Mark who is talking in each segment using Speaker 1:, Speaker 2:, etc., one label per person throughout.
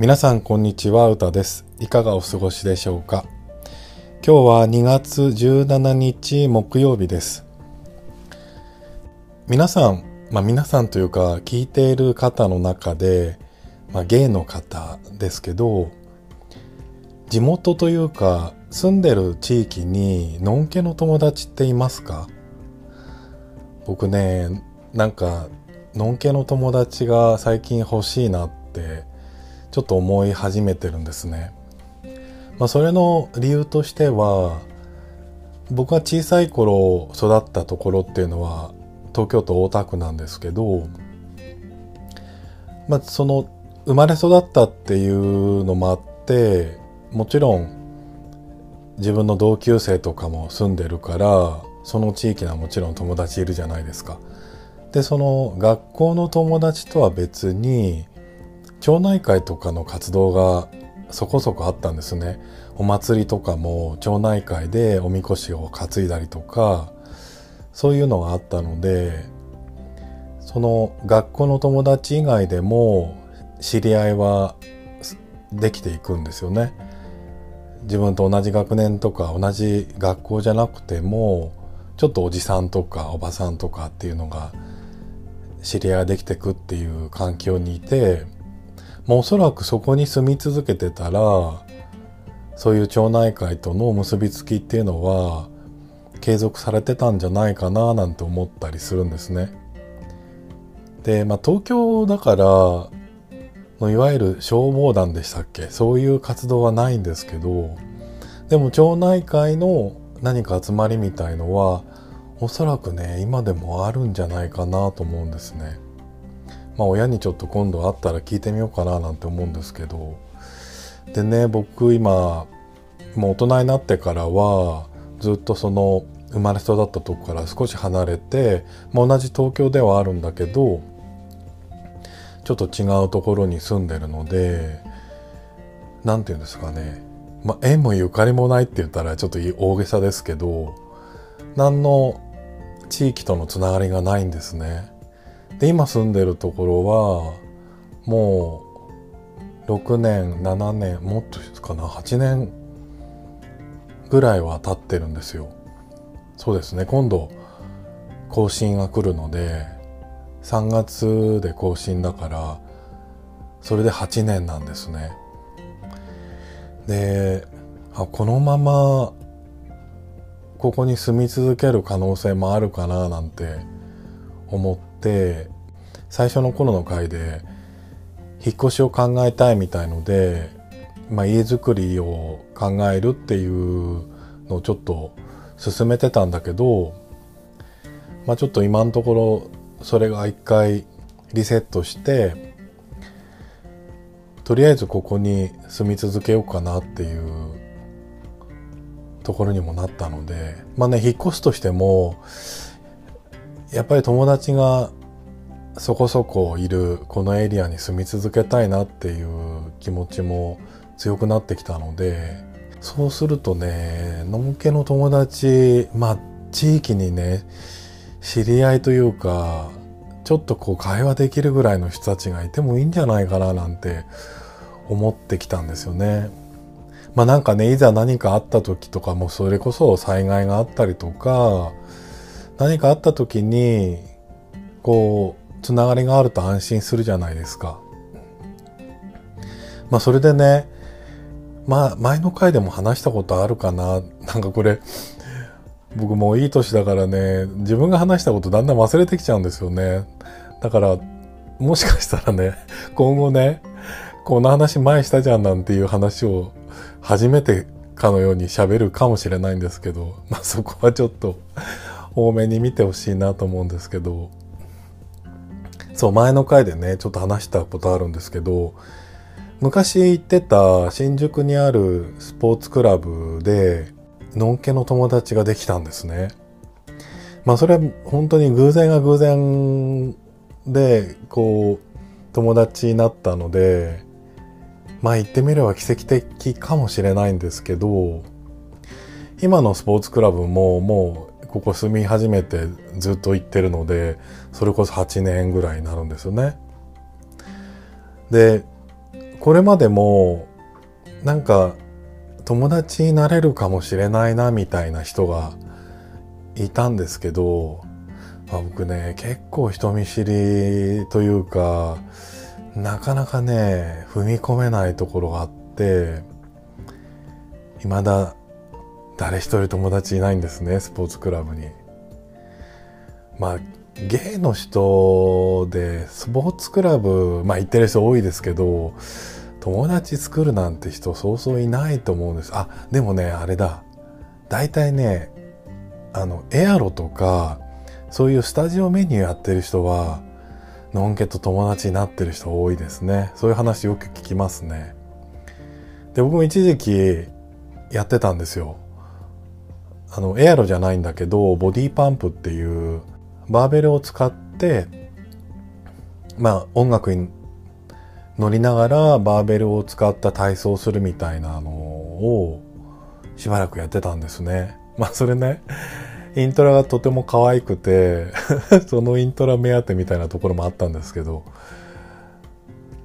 Speaker 1: 皆さんこんにちは、うたです。いかがお過ごしでしょうか？今日は2月17日木曜日です。皆さん、まあ皆さんというか聞いている方の中で、まあゲイの方ですけど、地元というか住んでる地域にのんけの友達っていますか？僕ね、なんかのんけの友達が最近欲しいなってちょっと思い始めてるんですね。まあ、それの理由としては僕が小さい頃育ったところっていうのは東京都大田区なんですけど、まあ、その生まれ育ったっていうのもあってもちろん自分の同級生とかも住んでるからその地域にはもちろん友達いるじゃないですか。でその学校の友達とは別に町内会とかの活動がそこそこあったんですね。お祭りとかも町内会でおみこしを担いだりとかそういうのがあったのでその学校の友達以外でも知り合いはできていくんですよね。自分と同じ学年とか同じ学校じゃなくてもちょっとおじさんとかおばさんとかっていうのが知り合いができてくっていう環境にいて、まあ、おそらくそこに住み続けてたらそういう町内会との結びつきっていうのは継続されてたんじゃないかななんて思ったりするんですね。で、まあ、東京だからのいわゆる消防団でしたっけ？そういう活動はないんですけどでも町内会の何か集まりみたいのはおそらくね今でもあるんじゃないかなと思うんですね。まあ親にちょっと今度会ったら聞いてみようかななんて思うんですけどでね僕今もう大人になってからはずっとその生まれ育ったとこから少し離れて、まあ、同じ東京ではあるんだけどちょっと違うところに住んでるので何て言うんですかねまあ縁もゆかりもないって言ったらちょっと大げさですけど何の地域とのつながりがないんですね。で今住んでるところはもう6年7年もっとかな8年ぐらいは経ってるんですよ。そうですね今度更新が来るので3月で更新だからそれで8年なんですね。であこのままここに住み続ける可能性もあるかななんて思って最初の頃の回で引っ越しを考えたいみたいので、まあ、家づくりを考えるっていうのをちょっと進めてたんだけど、まあ、ちょっと今のところそれが一回リセットしてとりあえずここに住み続けようかなっていうところにもなったのでまあね引っ越すとしてもやっぱり友達がそこそこいるこのエリアに住み続けたいなっていう気持ちも強くなってきたのでそうするとねのんけの友達まあ地域にね知り合いというかちょっとこう会話できるぐらいの人たちがいてもいいんじゃないかななんて思ってきたんですよね。まあなんかね、いざ何かあった時とかもそれこそ災害があったりとか、何かあった時に、こう、つながりがあると安心するじゃないですか。まあそれでね、まあ前の回でも話したことあるかな。なんかこれ、僕もういい年だからね、自分が話したことだんだん忘れてきちゃうんですよね。だから、もしかしたらね、今後ね、この話前したじゃんなんていう話を初めてかのように喋るかもしれないんですけど、まあ、そこはちょっと多めに見てほしいなと思うんですけどそう前の回でねちょっと話したことあるんですけど昔行ってた新宿にあるスポーツクラブでのんけの友達ができたんですね。まあそれは本当に偶然が偶然でこう友達になったのでまあ言ってみれば奇跡的かもしれないんですけど今のスポーツクラブももうここ住み始めてずっと行ってるのでそれこそ8年ぐらいになるんですよね。でこれまでもなんか友達になれるかもしれないなみたいな人がいたんですけど、まあ、僕ね結構人見知りというかなかなかね踏み込めないところがあって未だ誰一人友達いないんですねスポーツクラブに。まあゲイの人でスポーツクラブまあ行ってる人多いですけど友達作るなんて人そうそういないと思うんです。あ、でもね、あれだ。大体ね、あの、エアロとか、そういうスタジオメニューやってる人は、のんけと友達になってる人多いですね。そういう話よく聞きますね。で、僕も一時期やってたんですよ。あの、エアロじゃないんだけど、ボディパンプっていうバーベルを使って、まあ音楽に乗りながらバーベルを使った体操をするみたいなのをしばらくやってたんですね。まあそれね、イントラがとても可愛くて そのイントラ目当てみたいなところもあったんですけど、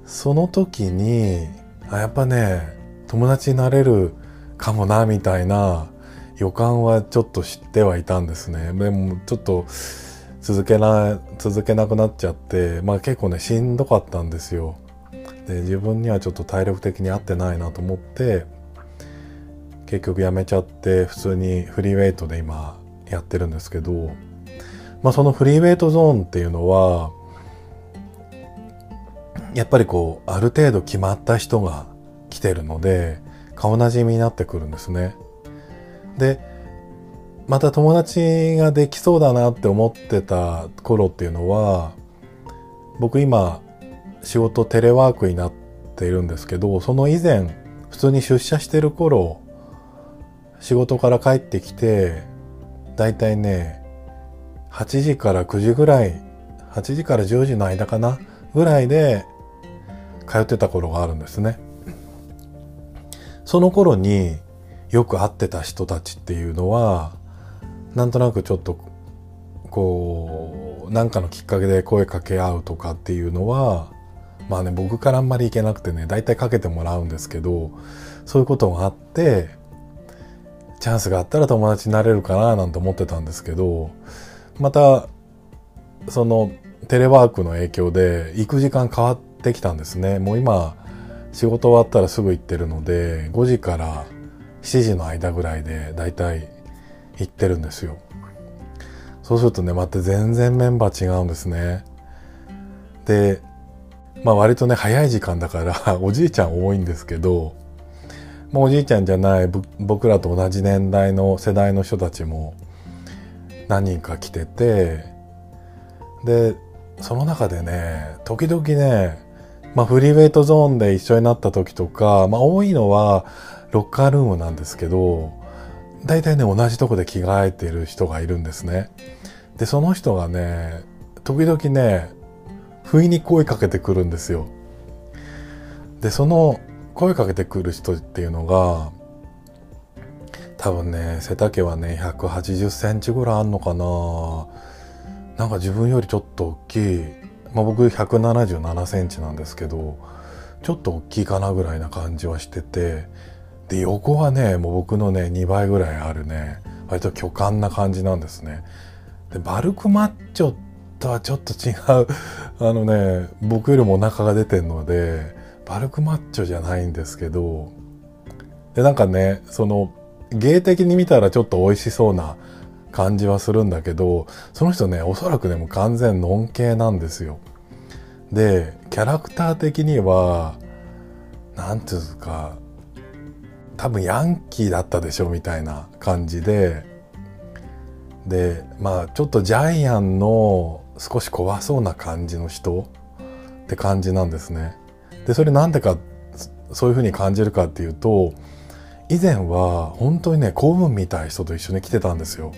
Speaker 1: その時に、あやっぱね、友達になれるかもな、みたいな予感はちょっと知ってはいたんですね。でもちょっと続けな、続けなくなっちゃって、まあ結構ね、しんどかったんですよ。で自分にはちょっと体力的に合ってないなと思って結局やめちゃって普通にフリーウェイトで今やってるんですけど、まあ、そのフリーウェイトゾーンっていうのはやっぱりこうある程度決まった人が来てるので顔なじみになってくるんですね。でまた友達ができそうだなって思ってた頃っていうのは僕今仕事テレワークになっているんですけどその以前普通に出社してる頃仕事から帰ってきてだいたいね8時から9時ぐらい8時から10時の間かなぐらいで通ってた頃があるんですね。その頃によく会ってた人たちっていうのはなんとなくちょっとこう何かのきっかけで声かけ合うとかっていうのはまあね僕からあんまり行けなくてね大体かけてもらうんですけどそういうことがあってチャンスがあったら友達になれるかななんて思ってたんですけどまたそのテレワークの影響で行く時間変わってきたんですね。もう今仕事終わったらすぐ行ってるので5時から7時の間ぐらいでだいたい行ってるんですよ。そうするとねまた全然メンバー違うんですね。でまあ割とね、早い時間だから おじいちゃん多いんですけど、まあ、おじいちゃんじゃない僕らと同じ年代の世代の人たちも何人か来てて、で、その中でね、時々ね、まあフリーウェイトゾーンで一緒になった時とか、まあ多いのはロッカールームなんですけど、大体ね、同じとこで着替えてる人がいるんですね。で、その人がね、時々ね、不意に声かけてくるんですよ。で、その声かけてくる人っていうのが、多分ね、背丈はね、180センチぐらいあんのかななんか自分よりちょっと大きい。まあ僕177センチなんですけど、ちょっと大きいかなぐらいな感じはしてて、で、横はね、もう僕のね、2倍ぐらいあるね、割と巨漢な感じなんですね。で、バルクマッチョとはちょっと違う あのね僕よりもお腹が出てるのでバルクマッチョじゃないんですけどでなんかねその芸的に見たらちょっと美味しそうな感じはするんだけどその人ねおそらくねもう完全ノン系なんですよ。でキャラクター的には何て言うんですか多分ヤンキーだったでしょみたいな感じででまあちょっとジャイアンの少し怖そうな感じの人って感じなんですね。でそれなんでかそういうふうに感じるかっていうと以前は本当にね古文みたい人と一緒に来てたんですよ。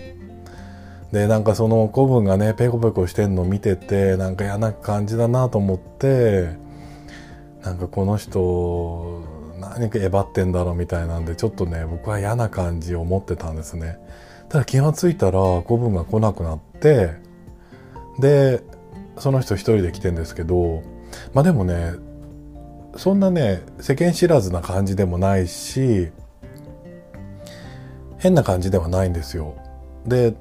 Speaker 1: でなんかその古文がねペコペコしてんの見ててなんか嫌な感じだなと思ってなんかこの人何かえばってんだろうみたいなんでちょっとね僕は嫌な感じを持ってたんですね。ただ気がついたら古文が来なくなってでその人一人で来てんですけどまあでもねそんなね世間知らずな感じでもないし変な感じではないんですよ。で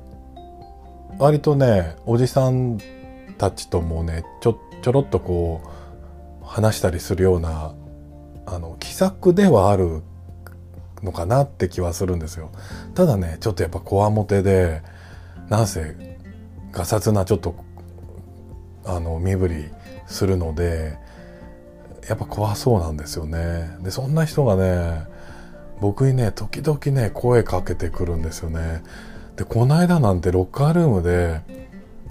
Speaker 1: 割とねおじさんたちともねちょちょろっとこう話したりするようなあの気さくではあるのかなって気はするんですよ。ただねちょっとやっぱこわもてでなんせがさつなちょっとあの身振りするのでやっぱ怖そうなんですよね。でそんな人がね僕にね時々ね声かけてくるんですよね。でこの間なんてロッカールームで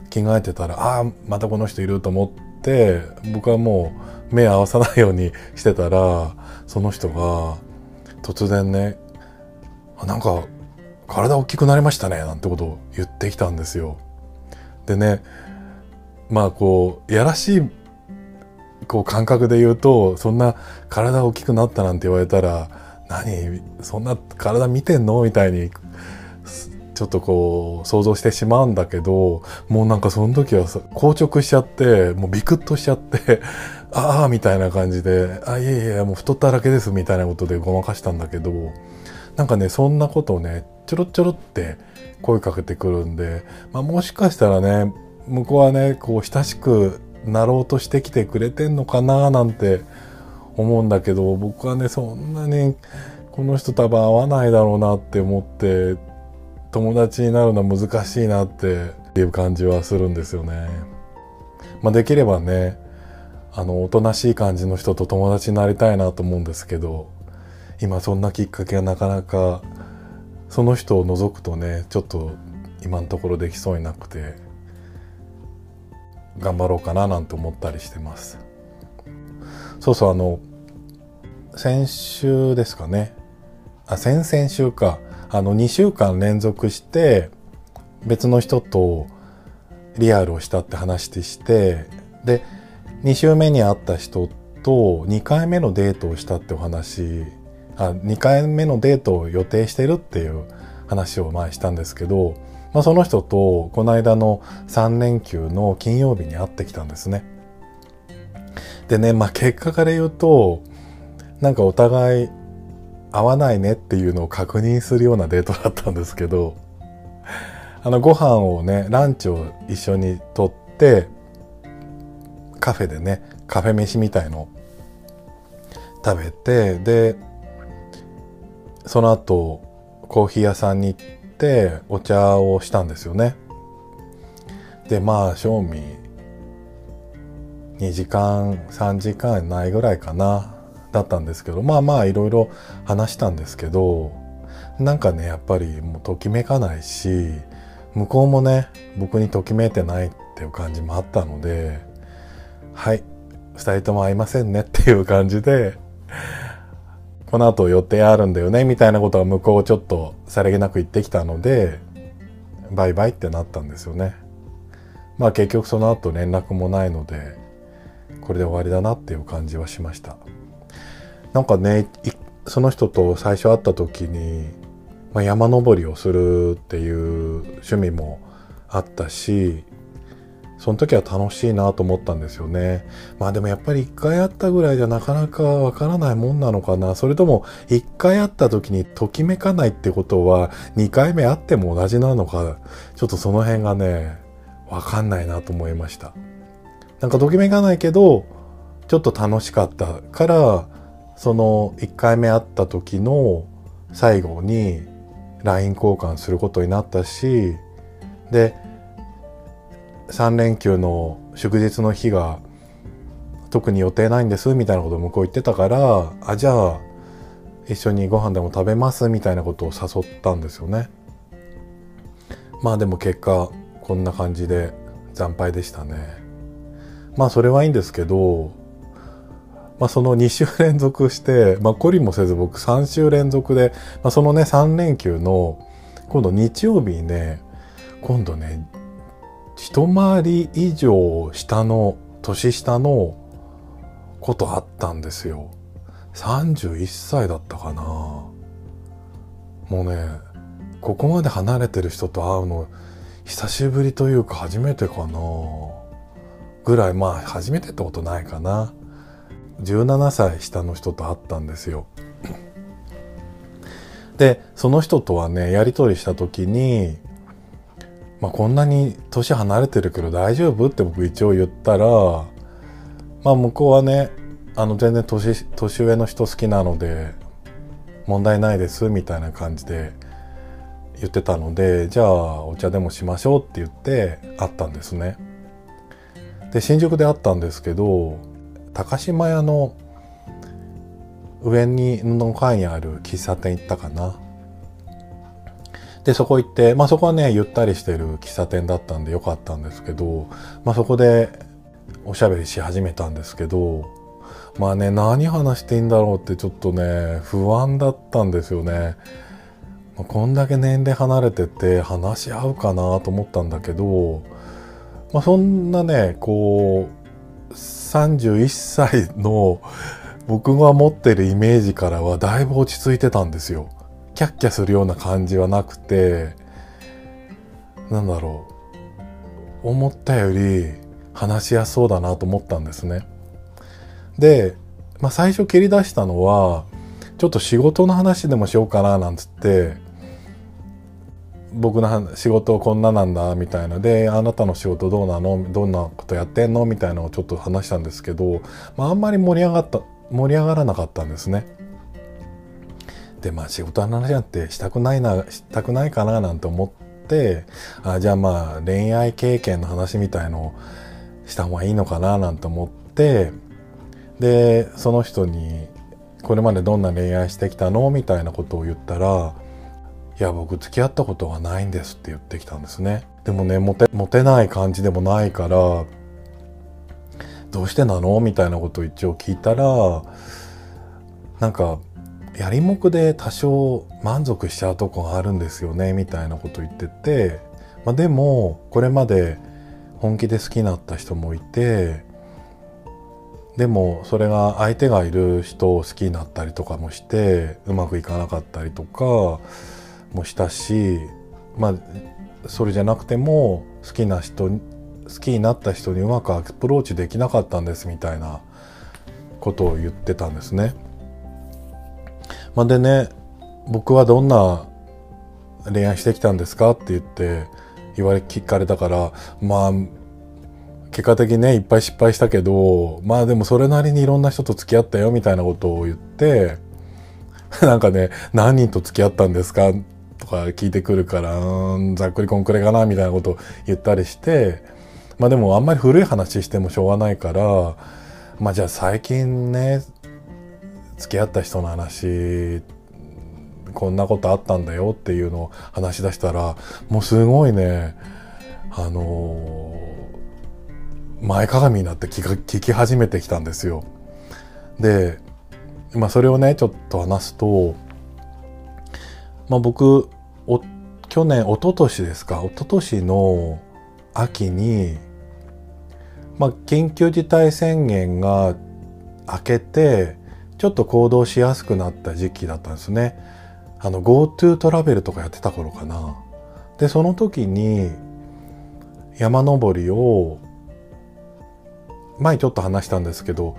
Speaker 1: 着替えてたらああまたこの人いると思って僕はもう目合わさないようにしてたらその人が突然ねなんか体大きくなりましたねなんてことを言ってきたんですよ。でねまあこうやらしいこう感覚で言うとそんな体大きくなったなんて言われたら何そんな体見てんの？みたいにちょっとこう想像してしまうんだけどもうなんかその時は硬直しちゃってもうビクッとしちゃってああみたいな感じであいえいえもう太っただけですみたいなことでごまかしたんだけどなんかねそんなことをねちょろちょろって声かけてくるんで、まあ、もしかしたらね向こうはねこう親しくなろうとしてきてくれてんのかななんて思うんだけど僕はねそんなにこの人多分合わないだろうなって思って友達になるのは難しいなっていう感じはするんですよね。まあ、できればねあのおとなしい感じの人と友達になりたいなと思うんですけど今そんなきっかけがなかなかその人を除くとねちょっと今のところできそうになくて頑張ろうかななんて思ったりしてます。そうそうあの先週ですかね。あ先々週か。あの2週間連続して別の人とリアルをしたって話でしてで2週目に会った人と2回目のデートをしたってお話あ2回目のデートを予定してるっていう話を前したんですけどまあ、その人とこの間の3連休の金曜日に会ってきたんですね。でね、まあ、結果から言うとなんかお互い合わないねっていうのを確認するようなデートだったんですけどあのご飯をねランチを一緒にとってカフェでねカフェ飯みたいの食べてでその後コーヒー屋さんに行ってお茶をしたんですよね。でまあ正味2時間3時間ないぐらいかなだったんですけどまあまあいろいろ話したんですけどなんかねやっぱりもうときめかないし向こうもね僕にときめいてないっていう感じもあったのではい2人とも会いませんねっていう感じでこの後予定あるんだよねみたいなことは向こうちょっとさりげなく言ってきたのでバイバイってなったんですよね。まあ結局その後連絡もないのでこれで終わりだなっていう感じはしました。なんかねその人と最初会った時に、まあ、山登りをするっていう趣味もあったしその時は楽しいなと思ったんですよね。まあでもやっぱり一回会ったぐらいじゃなかなかわからないもんなのかな。それとも一回会った時にときめかないってことは二回目会っても同じなのか、ちょっとその辺がね、わかんないなと思いました。なんかときめかないけど、ちょっと楽しかったから、その一回目会った時の最後に LINE 交換することになったし、で、3連休の祝日の日が特に予定ないんですみたいなことを向こう言ってたからあじゃあ一緒にご飯でも食べますみたいなことを誘ったんですよね。まあでも結果こんな感じで惨敗でしたね。まあそれはいいんですけどまあその2週連続してまあ懲りもせず僕3週連続で、まあ、そのね3連休の今度日曜日にね今度ね一回り以上下の年下のことあったんですよ。31歳だったかな。もうねここまで離れてる人と会うの久しぶりというか初めてかな。ぐらいまあ初めてってことないかな。17歳下の人と会ったんですよ。でその人とはねやり取りした時に、まあ、こんなに年離れてるけど大丈夫って僕一応言ったら、まあ、向こうはねあの全然年年上の人好きなので問題ないですみたいな感じで言ってたのでじゃあお茶でもしましょうって言って会ったんですね。で新宿で会ったんですけど高島屋の上にの階にある喫茶店行ったかな。で、そこ行って、まあそこはね、ゆったりしてる喫茶店だったんでよかったんですけど、まあそこでおしゃべりし始めたんですけど、まあね、何話していいんだろうってちょっとね、不安だったんですよね。こんだけ年齢離れてて話し合うかなと思ったんだけど、まあそんなね、こう、31歳の僕が持ってるイメージからはだいぶ落ち着いてたんですよ。キャッキャするような感じはなくて、なんだろう。思ったより話しやすそうだなと思ったんですね。で、まあ最初切り出したのは、ちょっと仕事の話でもしようかななんつって、僕の仕事こんななんだみたいなであなたの仕事どうなの？どんなことやってんの？みたいなのをちょっと話したんですけど、まあ、あんまり盛り上がった盛り上がらなかったんですね。でまあ仕事の話なんてしたくないなしたくないかななんて思ってあじゃあまあ恋愛経験の話みたいのをした方がいいのかななんて思ってでその人に「これまでどんな恋愛してきたの?」みたいなことを言ったら「いや僕付き合ったことはないんです」って言ってきたんですね。でもねモテモテない感じでもないからどうしてなのみたいなことを一応聞いたらなんかやりもくで多少満足しちゃうとこがあるんですよねみたいなこと言ってて、まあ、でもこれまで本気で好きになった人もいてでもそれが相手がいる人を好きになったりとかもしてうまくいかなかったりとかもしたしまあそれじゃなくても好きな人好きになった人にうまくアプローチできなかったんですみたいなことを言ってたんですね。まあ、でね僕はどんな恋愛してきたんですかって言って言われ聞かれたからまあ結果的にねいっぱい失敗したけどまあでもそれなりにいろんな人と付き合ったよみたいなことを言って なんかね何人と付き合ったんですか？とか聞いてくるからんざっくりこんくらいかなみたいなことを言ったりしてまあでもあんまり古い話してもしょうがないから、まあじゃあ最近ね、付き合った人の話、こんなことあったんだよっていうのを話し出したら、もうすごいね、あのー、前かがみになって聞き始めてきたんですよ。で、まあそれをね、ちょっと話すと、まあ僕お、去年、一昨年ですか、一昨年の秋に、まあ、緊急事態宣言が明けてちょっと行動しやすくなった時期だったんですね。あの GoTo トラベルとかやってた頃かな。でその時に山登りを前ちょっと話したんですけど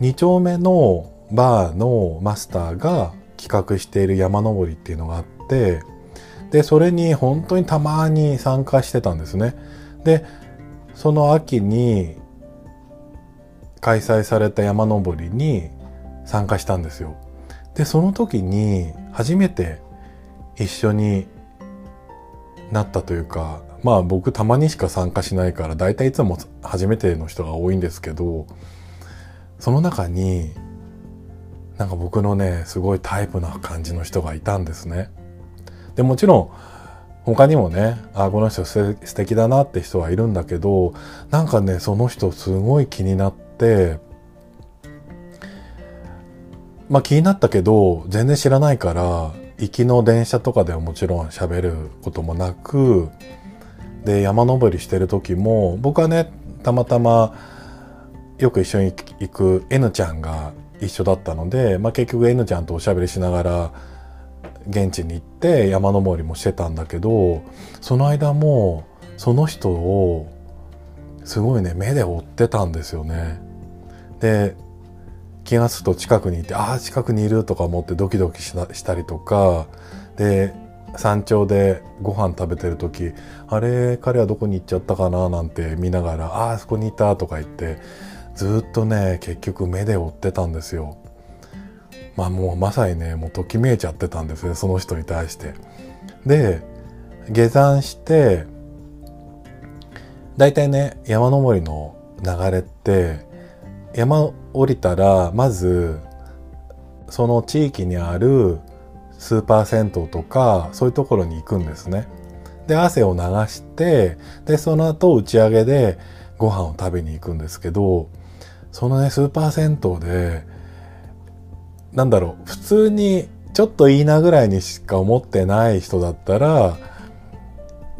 Speaker 1: 2丁目のバーのマスターが企画している山登りっていうのがあってでそれに本当にたまに参加してたんですね。でその秋に開催された山登りに参加したんですよ。で、その時に初めて一緒になったというか、まあ僕たまにしか参加しないから大体いつも初めての人が多いんですけど、その中になんか僕のね、すごいタイプな感じの人がいたんですね。で、もちろん他にもね、あ、この人素敵だなって人はいるんだけど、なんかね、その人すごい気になって、まあ気になったけど、全然知らないから、行きの電車とかではもちろん喋ることもなく、で、山登りしてる時も、僕はね、たまたまよく一緒に行く N ちゃんが一緒だったので、まあ結局 N ちゃんとおしゃべりしながら、現地に行って山登りもしてたんだけどその間もその人をすごいね目で追ってたんですよね。で気が付くと近くにいてああ近くにいるとか思ってドキドキしたりとかで山頂でご飯食べてる時あれ彼はどこに行っちゃったかななんて見ながらああそこにいたとか言ってずっとね結局目で追ってたんですよ。まあもうまさにねもうときめいちゃってたんですねその人に対して。で下山して大体ね山登りの流れって山降りたらまずその地域にあるスーパー銭湯とかそういうところに行くんですね。で汗を流してでその後打ち上げでご飯を食べに行くんですけどそのねスーパー銭湯でなんだろう普通にちょっといいなぐらいにしか思ってない人だったら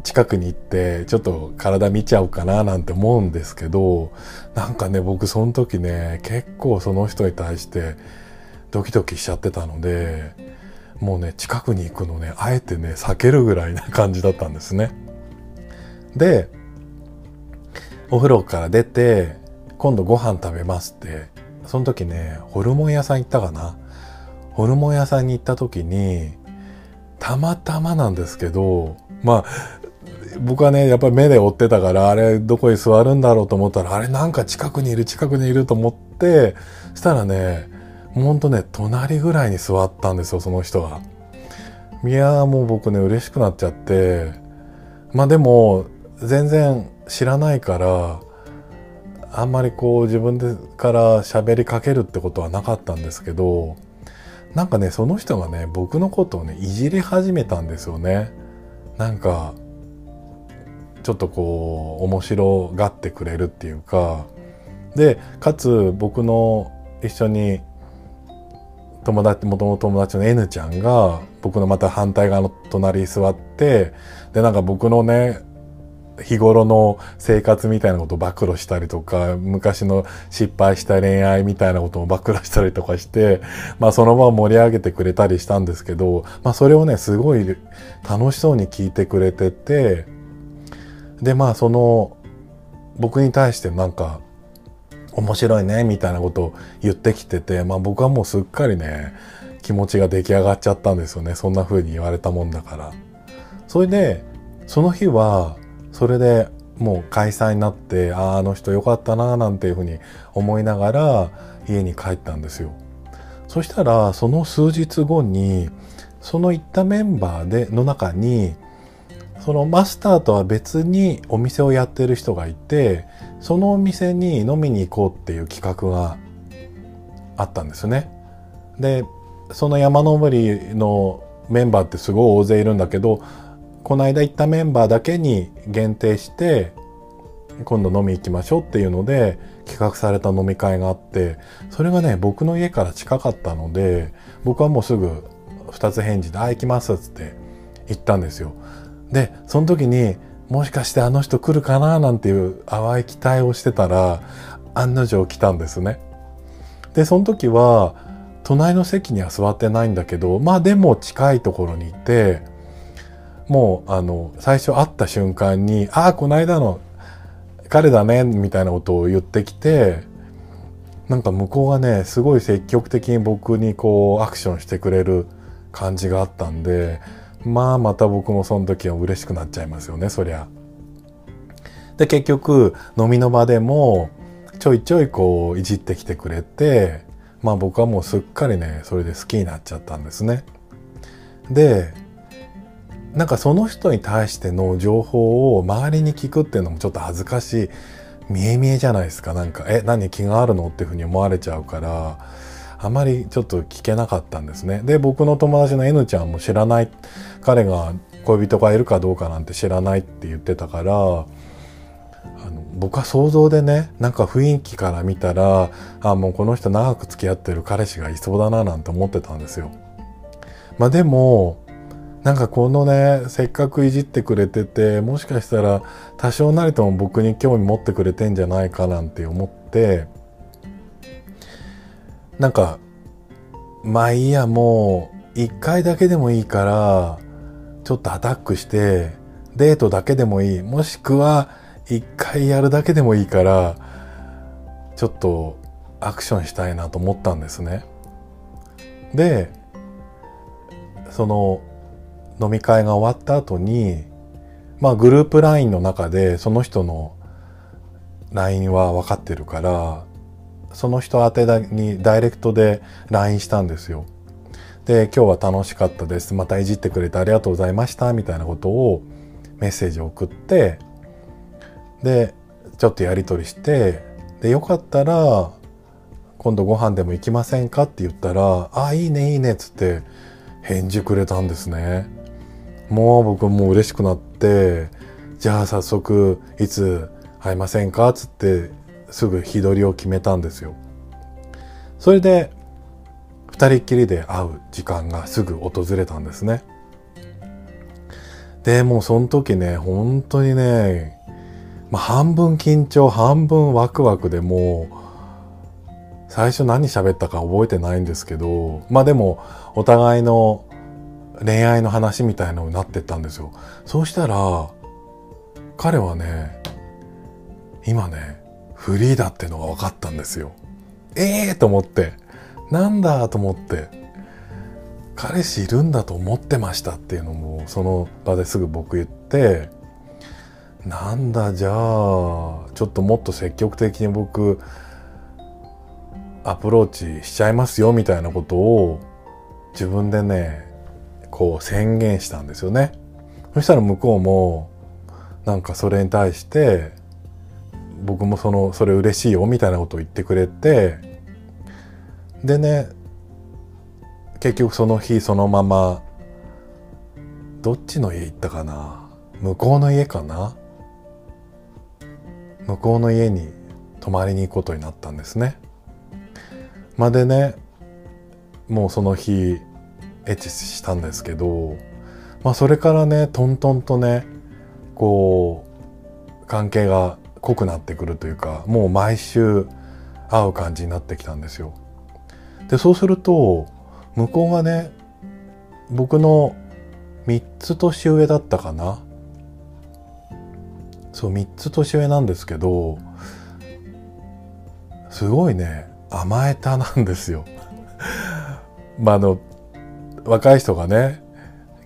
Speaker 1: 近くに行ってちょっと体見ちゃおうかななんて思うんですけどなんかね僕その時ね結構その人に対してドキドキしちゃってたのでもうね近くに行くのねあえてね避けるぐらいな感じだったんですね。でお風呂から出て今度ご飯食べますってその時ねホルモン屋さん行ったかなホルモン屋さんに行った時にたまたまなんですけどまあ僕はねやっぱり目で追ってたからあれどこに座るんだろうと思ったらあれなんか近くにいる近くにいると思ってしたらねほんとね隣ぐらいに座ったんですよその人が。いやもう僕ね嬉しくなっちゃってまあでも全然知らないからあんまりこう自分でから喋りかけるってことはなかったんですけどなんかねその人がね僕のことをねいじり始めたんですよねなんかちょっとこう面白がってくれるっていうか。でかつ僕の一緒に友達もともと友達の N ちゃんが僕のまた反対側の隣に座ってでなんか僕のね日頃の生活みたいなことを暴露したりとか、昔の失敗した恋愛みたいなことも暴露したりとかして、まあその場を盛り上げてくれたりしたんですけど、まあそれをね、すごい楽しそうに聞いてくれてて、でまあその、僕に対してなんか、面白いね、みたいなことを言ってきてて、まあ僕はもうすっかりね、気持ちが出来上がっちゃったんですよね。そんな風に言われたもんだから。それで、その日は、それでもう解散になってあああの人よかったななんていうふうに思いながら家に帰ったんですよそしたらその数日後にその行ったメンバーでの中にそのマスターとは別にお店をやってる人がいてそのお店に飲みに行こうっていう企画があったんですね。でその山登りのメンバーってすごい大勢いるんだけどこの間行ったメンバーだけに限定して今度飲み行きましょうっていうので企画された飲み会があってそれがね僕の家から近かったので僕はもうすぐ2つ返事で「あ行きます」っつって行ったんですよ。でその時にもしかしてあの人来るかななんていう淡い期待をしてたら案の定来たんですね。でその時は隣の席には座ってないんだけどまあでも近いところにいてもうあの最初会った瞬間に「ああこの間の彼だね」みたいなことを言ってきてなんか向こうがねすごい積極的に僕にこうアクションしてくれる感じがあったんでまあまた僕もその時は嬉しくなっちゃいますよねそりゃ。で結局飲みの場でもちょいちょいこういじってきてくれてまあ僕はもうすっかりねそれで好きになっちゃったんですね。でなんかその人に対しての情報を周りに聞くっていうのもちょっと恥ずかしい見え見えじゃないですかなんかえ何気があるのっていうふうに思われちゃうからあまりちょっと聞けなかったんですねで僕の友達の N ちゃんも知らない彼が恋人がいるかどうかなんて知らないって言ってたからあの僕は想像でねなんか雰囲気から見たらあもうこの人長く付き合ってる彼氏がいそうだななんて思ってたんですよ。まあでもなんかこのねせっかくいじってくれててもしかしたら多少なりとも僕に興味持ってくれてんじゃないかなんて思ってなんかまあいいやもう一回だけでもいいからちょっとアタックしてデートだけでもいいもしくは一回やるだけでもいいからちょっとアクションしたいなと思ったんですね。でその飲み会が終わった後にまあグループ LINE の中でその人の LINE は分かってるからその人宛てにダイレクトで LINE したんですよ。で今日は楽しかったです。またいじってくれてありがとうございました。みたいなことをメッセージを送ってでちょっとやり取りしてでよかったら今度ご飯でも行きませんかって言ったらあいいねいいねっつって返事くれたんですね。もう僕もう嬉しくなってじゃあ早速いつ会いませんか？っつってすぐ日取りを決めたんですよ。それで二人っきりで会う時間がすぐ訪れたんですね。でもうその時ね本当にね、まあ、半分緊張半分ワクワクでもう最初何喋ったか覚えてないんですけどまあでもお互いの恋愛の話みたいのになってったんですよ。そうしたら彼はね今ねフリーだってのが分かったんですよ。ええー、と思って。なんだと思って彼氏いるんだと思ってましたっていうのもその場ですぐ僕言ってなんだじゃあちょっともっと積極的に僕アプローチしちゃいますよみたいなことを自分でねこう宣言したんですよね。そしたら向こうもなんかそれに対して僕もそのそれ嬉しいよみたいなことを言ってくれてでね結局その日そのままどっちの家行ったかな？向こうの家かな？向こうの家に泊まりに行くことになったんですね。までねもうその日エッチしたんですけど、まあ、それからねトントンとねこう関係が濃くなってくるというかもう毎週会う感じになってきたんですよ。でそうすると向こうがね僕の3つ年上だったかな？そう3つ年上なんですけどすごいね甘えたなんですよ。まああの若い人がね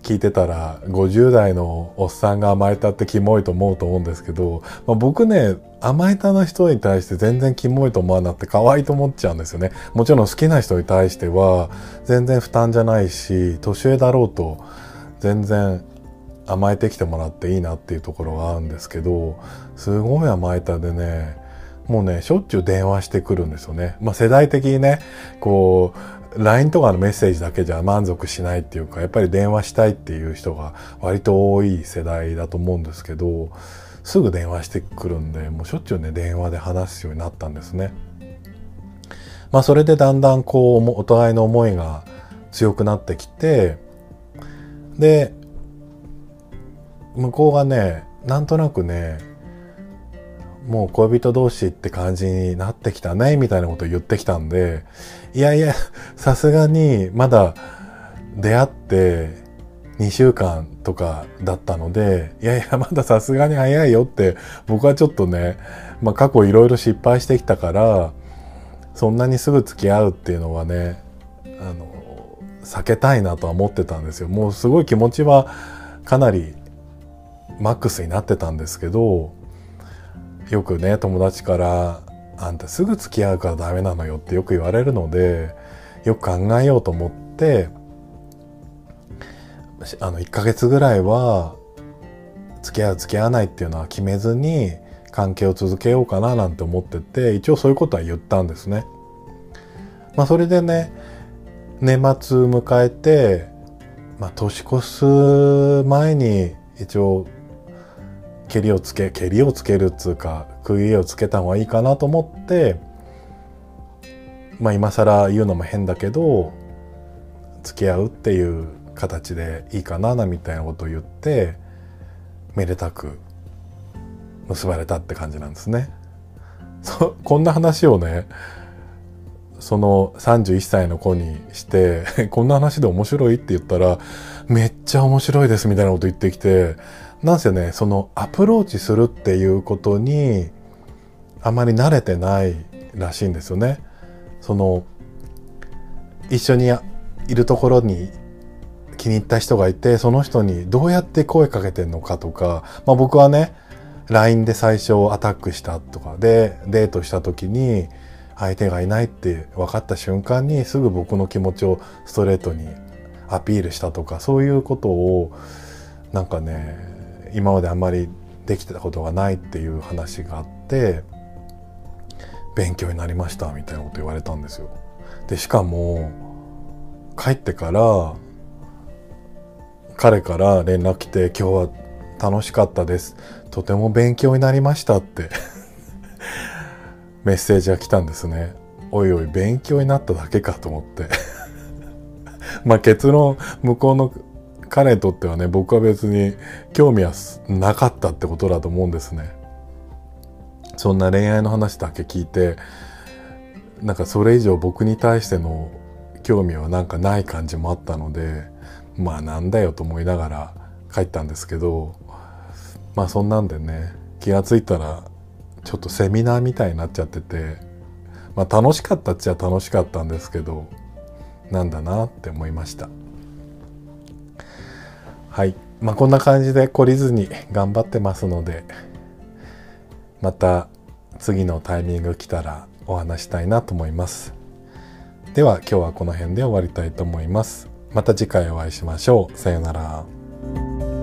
Speaker 1: 聞いてたら50代のおっさんが甘えたってキモいと思うと思うんですけど、まあ、僕ね甘えたな人に対して全然キモいと思わなくて可愛いと思っちゃうんですよねもちろん好きな人に対しては全然負担じゃないし年上だろうと全然甘えてきてもらっていいなっていうところがあるんですけどすごい甘えたでねもうねしょっちゅう電話してくるんですよね。まあ、世代的にねこう LINE とかのメッセージだけじゃ満足しないっていうかやっぱり電話したいっていう人が割と多い世代だと思うんですけどすぐ電話してくるんでもうしょっちゅうね電話で話すようになったんですね。まあそれでだんだんこうお互いの思いが強くなってきてで向こうがねなんとなくねもう恋人同士って感じになってきたねみたいなことを言ってきたんでいやいやさすがにまだ出会って2週間とかだったのでいやいや まださすがに早いよって僕はちょっとね、まあ、過去いろいろ失敗してきたからそんなにすぐ付き合うっていうのはねあの避けたいなとは思ってたんですよ。もうすごい気持ちはかなりマックスになってたんですけどよくね友達から「あんたすぐ付き合うからダメなのよ」ってよく言われるのでよく考えようと思ってあの1ヶ月ぐらいは付き合う付き合わないっていうのは決めずに関係を続けようかななんて思ってて一応そういうことは言ったんですね。まあそれでね年末迎えて、まあ、年越す前に一応けりをつけけりをつけるっつうか区切りをつけた方がいいかなと思ってまあ今更言うのも変だけど付き合うっていう形でいいかなみたいなことを言ってめでたく結ばれたって感じなんですね。そこんな話をねその31歳の子にして こんな話で面白いって言ったらめっちゃ面白いですみたいなこと言ってきてなんせねそのアプローチするっていうことにあまり慣れてないらしいんですよね。その一緒にいるところに気に入った人がいてその人にどうやって声かけてんのかとか、まあ、僕はね LINE で最初アタックしたとかでデートした時に相手がいないって分かった瞬間にすぐ僕の気持ちをストレートにアピールしたとかそういうことをなんかね今まであんまりできてたことがないっていう話があって勉強になりましたみたいなこと言われたんですよ。でしかも帰ってから彼から連絡来て「今日は楽しかったですとても勉強になりました」って メッセージが来たんですね。おいおい勉強になっただけかと思って まあ結論向こうの彼にとってはね僕は別に興味はなかったってことだと思うんですね。そんな恋愛の話だけ聞いてなんかそれ以上僕に対しての興味はなんかない感じもあったのでまあなんだよと思いながら帰ったんですけどまあそんなんでね気が付いたらちょっとセミナーみたいになっちゃっててまあ楽しかったっちゃ楽しかったんですけどなんだなって思いましたはい。まあこんな感じで懲りずに頑張ってますのでまた次のタイミング来たらお話したいなと思います。では今日はこの辺で終わりたいと思います。また次回お会いしましょう。さようなら。